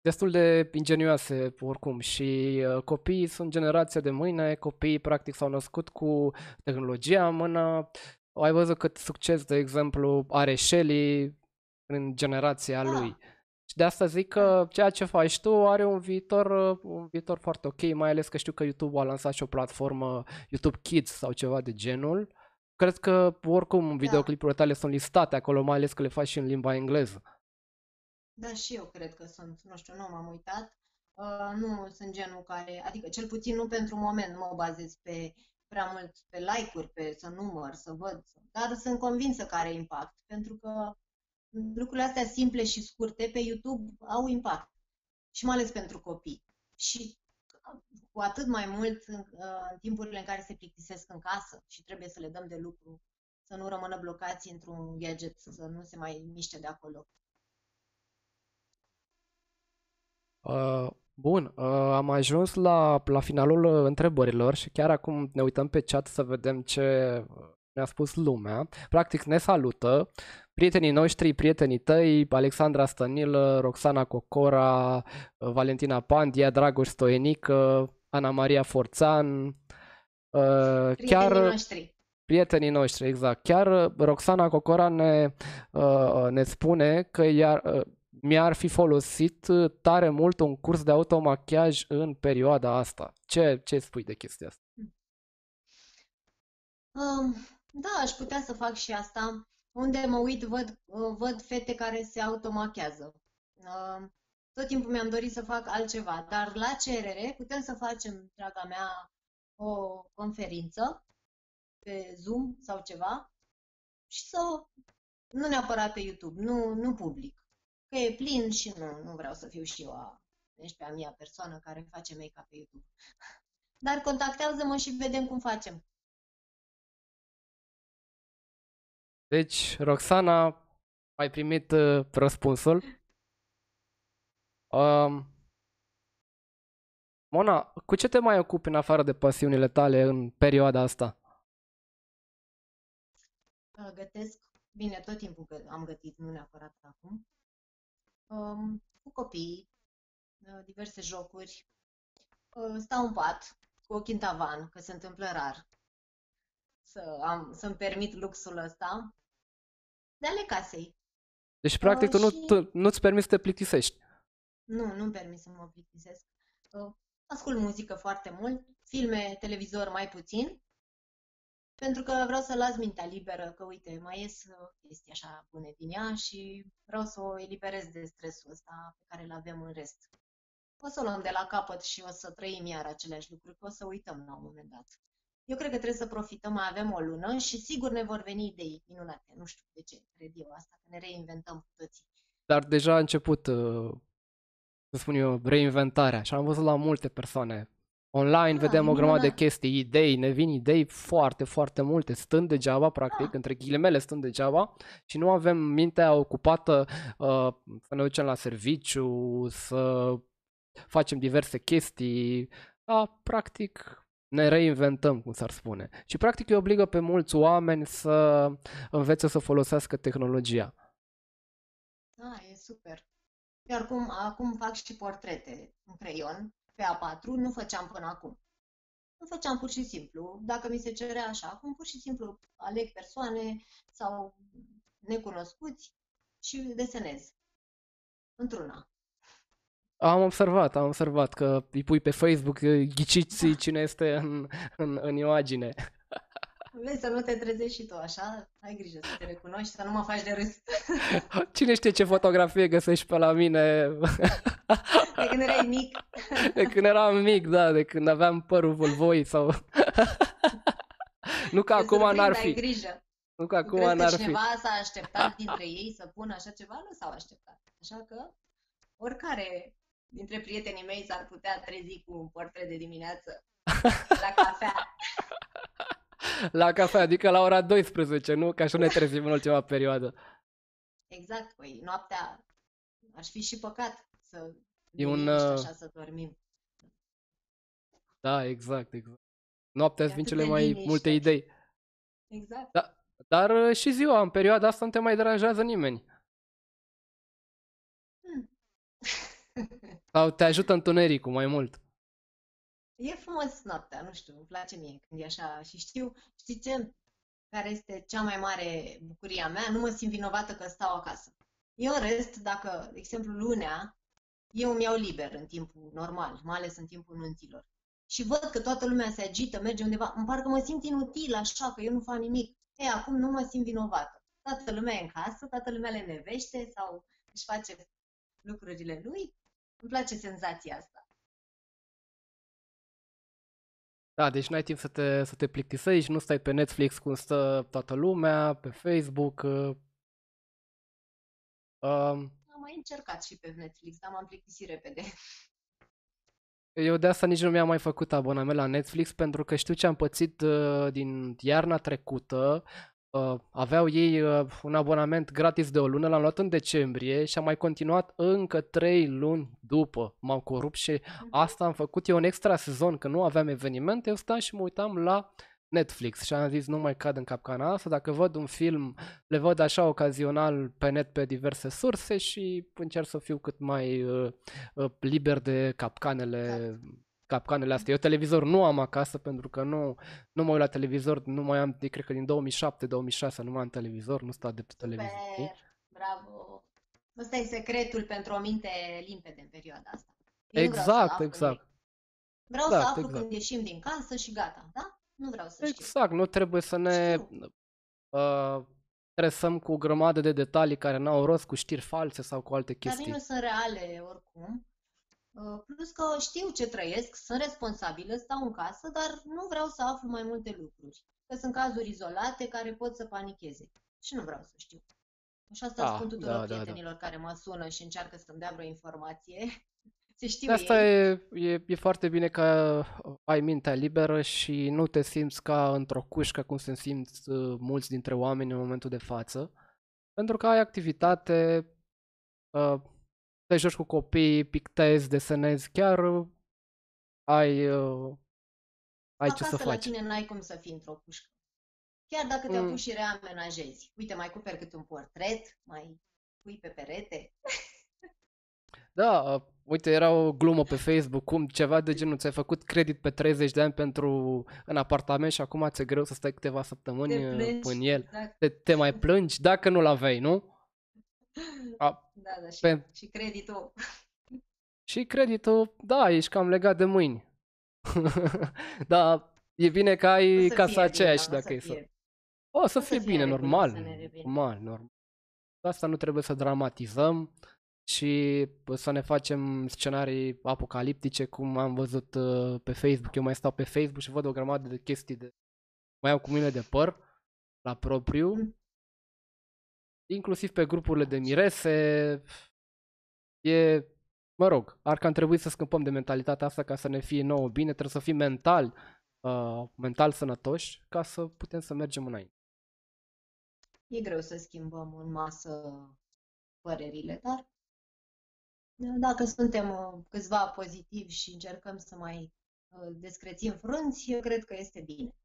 S1: destul de ingenioase oricum și uh, copiii sunt generația de mâine, copiii practic s-au născut cu tehnologia în mână. Ai văzut cât succes, de exemplu, are Shelly în generația da. lui. Și de asta zic că ceea ce faci tu are un viitor, uh, un viitor foarte ok, mai ales că știu că YouTube a lansat și o platformă YouTube Kids sau ceva de genul. Cred că oricum da. videoclipurile tale sunt listate acolo, mai ales că le faci și în limba engleză.
S2: Da, și eu cred că sunt, nu știu, nu m-am uitat. Uh, nu sunt genul care, adică cel puțin nu pentru moment, nu mă bazez pe prea mult pe like-uri, pe să număr, să văd, dar sunt convinsă că are impact, pentru că lucrurile astea simple și scurte pe YouTube au impact și mai ales pentru copii. Și cu atât mai mult în, uh, în timpurile în care se plictisesc în casă și trebuie să le dăm de lucru, să nu rămână blocați într-un gadget, să nu se mai miște de acolo.
S1: Uh, bun, uh, am ajuns la, la finalul uh, întrebărilor și chiar acum ne uităm pe chat să vedem ce ne-a spus lumea. Practic ne salută prietenii noștri, prietenii tăi, Alexandra Stănilă, Roxana Cocora, uh, Valentina Pandia, Dragoș Stoenică, Ana Maria Forțan, uh,
S2: prietenii chiar noștri.
S1: prietenii noștri, exact. Chiar Roxana Cocora ne, uh, ne spune că iar, uh, mi-ar fi folosit uh, tare mult un curs de automachiaj în perioada asta. Ce, ce spui de chestia asta?
S2: Um, da, aș putea să fac și asta. Unde mă uit, văd, uh, văd fete care se automachează. Uh, tot timpul mi-am dorit să fac altceva, dar la cerere putem să facem, draga mea, o conferință pe Zoom sau ceva și să, nu neapărat pe YouTube, nu, nu public, că e plin și nu, nu vreau să fiu și eu a 11-a mia persoană care face make-up pe YouTube. Dar contactează-mă și vedem cum facem.
S1: Deci, Roxana, ai primit uh, răspunsul. Um, Mona, cu ce te mai ocupi în afară de pasiunile tale în perioada asta?
S2: Gătesc, bine, tot timpul am gătit, nu neapărat acum um, cu copii, uh, diverse jocuri. Uh, stau în pat cu ochii în tavan, că se întâmplă rar să am, să-mi permit luxul ăsta, de ale casei.
S1: Deci, practic, uh, tu, și... nu, tu nu-ți permiți să te plictisești.
S2: Nu, nu-mi permit să mă plictisesc. Uh, ascult muzică foarte mult, filme, televizor mai puțin pentru că vreau să las mintea liberă, că uite, mai ies uh, chestii așa bune din ea și vreau să o eliberez de stresul ăsta pe care îl avem în rest. O să o luăm de la capăt și o să trăim iar aceleași lucruri, că o să uităm la un moment dat. Eu cred că trebuie să profităm, mai avem o lună și sigur ne vor veni idei minunate. Nu știu de ce cred eu asta, că ne reinventăm cu toții.
S1: Dar deja a început, uh, să spun eu, reinventarea și am văzut la multe persoane Online ah, vedem o grămadă de chestii, idei, ne vin idei foarte, foarte multe, stând degeaba, practic, ah. între ghilimele stând degeaba și nu avem mintea ocupată uh, să ne ducem la serviciu, să facem diverse chestii. Da, practic, ne reinventăm, cum s-ar spune. Și practic îi obligă pe mulți oameni să învețe să folosească tehnologia.
S2: Da, e super. Iar acum, acum fac și portrete în creion pe A4, nu făceam până acum. Nu făceam pur și simplu. Dacă mi se cerea așa, acum pur și simplu aleg persoane sau necunoscuți și desenez. Într-una.
S1: Am observat, am observat că îi pui pe Facebook, ghiciți da. cine este în, în, în imagine.
S2: Vezi să nu te trezești și tu așa, ai grijă să te recunoști, să nu mă faci de râs.
S1: Cine știe ce fotografie găsești pe la mine?
S2: De când erai mic.
S1: De când eram mic, da, de când aveam părul vâlvoi sau... nu că acum n-ar fi.
S2: Ai grijă.
S1: Nu că acum n-ar fi.
S2: cineva s-a așteptat dintre ei să pună așa ceva? Nu s-au așteptat. Așa că oricare dintre prietenii mei s-ar putea trezi cu un portret de dimineață la cafea.
S1: La cafea, adică la ora 12, nu? Ca așa ne trezim în ultima perioadă.
S2: Exact, păi noaptea ar fi și păcat să e un, uh... așa să dormim.
S1: Da, exact, exact. Noaptea îți vin cele mai liniște. multe idei.
S2: Exact.
S1: Da, dar uh, și ziua, în perioada asta, nu te mai deranjează nimeni. Hmm. Sau te ajută întunericul mai mult.
S2: E frumos noaptea, nu știu, îmi place mie când e așa și știu, știi ce, care este cea mai mare bucuria mea, nu mă simt vinovată că stau acasă. Eu în rest, dacă, de exemplu, lunea, eu îmi iau liber în timpul normal, mai ales în timpul nunților. Și văd că toată lumea se agită, merge undeva, îmi parcă mă simt inutil așa, că eu nu fac nimic. E, acum nu mă simt vinovată. Toată lumea e în casă, toată lumea le nevește sau își face lucrurile lui. Îmi place senzația asta.
S1: Da, deci n-ai timp să te, să te plictisești, nu stai pe Netflix cum stă toată lumea, pe Facebook. Uh,
S2: um, Am mai încercat și pe Netflix, dar m-am plictisit repede.
S1: Eu de asta nici nu mi-am mai făcut abonament la Netflix pentru că știu ce am pățit uh, din iarna trecută. Uh, aveau ei uh, un abonament gratis de o lună, l-am luat în decembrie și am mai continuat încă 3 luni după. M-am corupt și mhm. asta am făcut eu un extra sezon, că nu aveam evenimente, eu stam și mă uitam la Netflix și am zis nu mai cad în capcana asta, dacă văd un film, le văd așa ocazional pe net pe diverse surse și încerc să fiu cât mai uh, uh, liber de capcanele exact. Capcanele astea. Eu televizor nu am acasă pentru că nu, nu mă uit la televizor, nu mai am, de, cred că din 2007-2006 nu mai am televizor, nu stau de pe televizor.
S2: Super, bravo! Ăsta e secretul pentru o minte limpede în perioada asta. Eu
S1: exact, exact.
S2: Vreau exact, să aflu exact. când ieșim din casă și gata, da? Nu vreau să
S1: știu. Exact, nu trebuie să ne uh, stresăm cu o grămadă de detalii care n-au rost, cu știri false sau cu alte chestii.
S2: Dar nu sunt reale oricum. Uh, plus că știu ce trăiesc, sunt responsabilă, stau în casă, dar nu vreau să aflu mai multe lucruri. Că sunt cazuri izolate care pot să panicheze. Și nu vreau să știu. Și asta da, spun tuturor da, prietenilor da, da. care mă sună și încearcă să-mi dea vreo informație. Se știu
S1: Asta e, e, e foarte bine că ai mintea liberă și nu te simți ca într-o cușcă cum se simt uh, mulți dintre oameni în momentul de față. Pentru că ai activitate, uh, te joci cu copii, pictezi, desenezi, chiar uh, ai, uh, ai
S2: Acasă
S1: ce să faci.
S2: la tine n-ai cum să fii într-o cușcă. Chiar dacă te mm. și reamenajezi. Uite, mai cumperi câte un portret, mai pui pe perete.
S1: Da, uh, uite, era o glumă pe Facebook, cum ceva de genul, ți-ai făcut credit pe 30 de ani pentru în apartament și acum ți-e greu să stai câteva săptămâni te uh, plângi, în el. Exact. Te, te mai plângi dacă nu-l aveai, nu?
S2: A, da, da, și, pe... și creditul.
S1: Și creditul, da, ești cam legat de mâini. da, e bine că ai casa aceeași bine, dacă e să... O să, o să fie, fie bine, normal. Normal, normal. Asta nu trebuie să dramatizăm și să ne facem scenarii apocaliptice cum am văzut uh, pe Facebook. Eu mai stau pe Facebook și văd o grămadă de chestii de... Mai am cu mine de păr la propriu. Mm. Inclusiv pe grupurile de mirese. E... Mă rog, ar cam trebui să scăpăm de mentalitatea asta ca să ne fie nouă bine. Trebuie să fim mental, uh, mental sănătoși ca să putem să mergem înainte.
S2: E greu să schimbăm în masă părerile, dar dacă suntem uh, câțiva pozitivi și încercăm să mai uh, descrețim frunți, eu cred că este bine.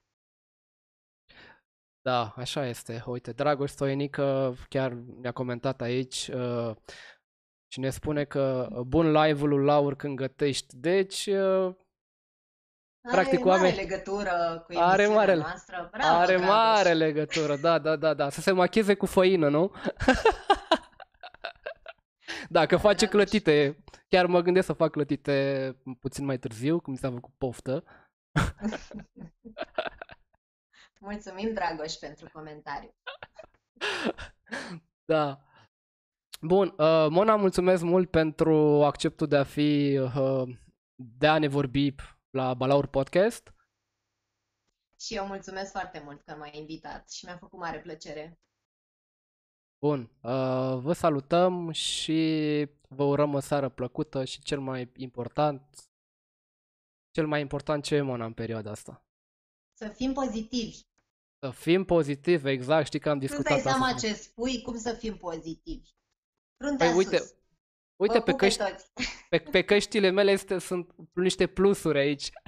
S1: Da, așa este. Uite, Dragoș Stoienică chiar ne-a comentat aici uh, și ne spune că uh, bun live-ul lui Laur când gătești. Deci, uh,
S2: Are
S1: Practic,
S2: mare
S1: oameni-
S2: legătură cu
S1: Are
S2: emisiunea
S1: mare-
S2: noastră. Bravo,
S1: are
S2: Dragoș.
S1: mare legătură. Da, da, da, da. Să se macheze cu făină, nu? da, că face
S2: Dragoș.
S1: clătite. Chiar mă gândesc să fac clătite puțin mai târziu, cum mi s-a făcut poftă.
S2: Mulțumim, Dragoș, pentru comentariu.
S1: Da. Bun, uh, Mona, mulțumesc mult pentru acceptul de a fi, uh, de a ne vorbi la Balaur Podcast.
S2: Și eu mulțumesc foarte mult că m-ai invitat și mi-a făcut mare plăcere.
S1: Bun, uh, vă salutăm și vă urăm o seară plăcută și cel mai important, cel mai important ce e Mona în perioada asta.
S2: Să fim pozitivi.
S1: Să fim pozitivi, exact, știi că am
S2: Tu
S1: discutat
S2: dai seama
S1: asta.
S2: ce spui, cum să fim pozitivi. Fruntea
S1: Păi uite,
S2: sus.
S1: Uite,
S2: Vă
S1: pe,
S2: pup
S1: căști,
S2: toți.
S1: pe, pe căștile mele este, sunt niște plusuri aici.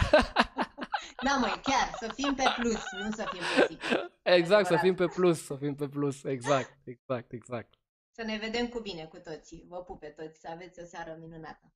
S2: Da, măi, chiar, să fim pe plus, nu să fim pozitivi.
S1: Exact, să
S2: adevărat.
S1: fim pe plus, să fim pe plus, exact, exact, exact.
S2: Să ne vedem cu bine cu toții. Vă pup pe toți, să aveți o seară minunată.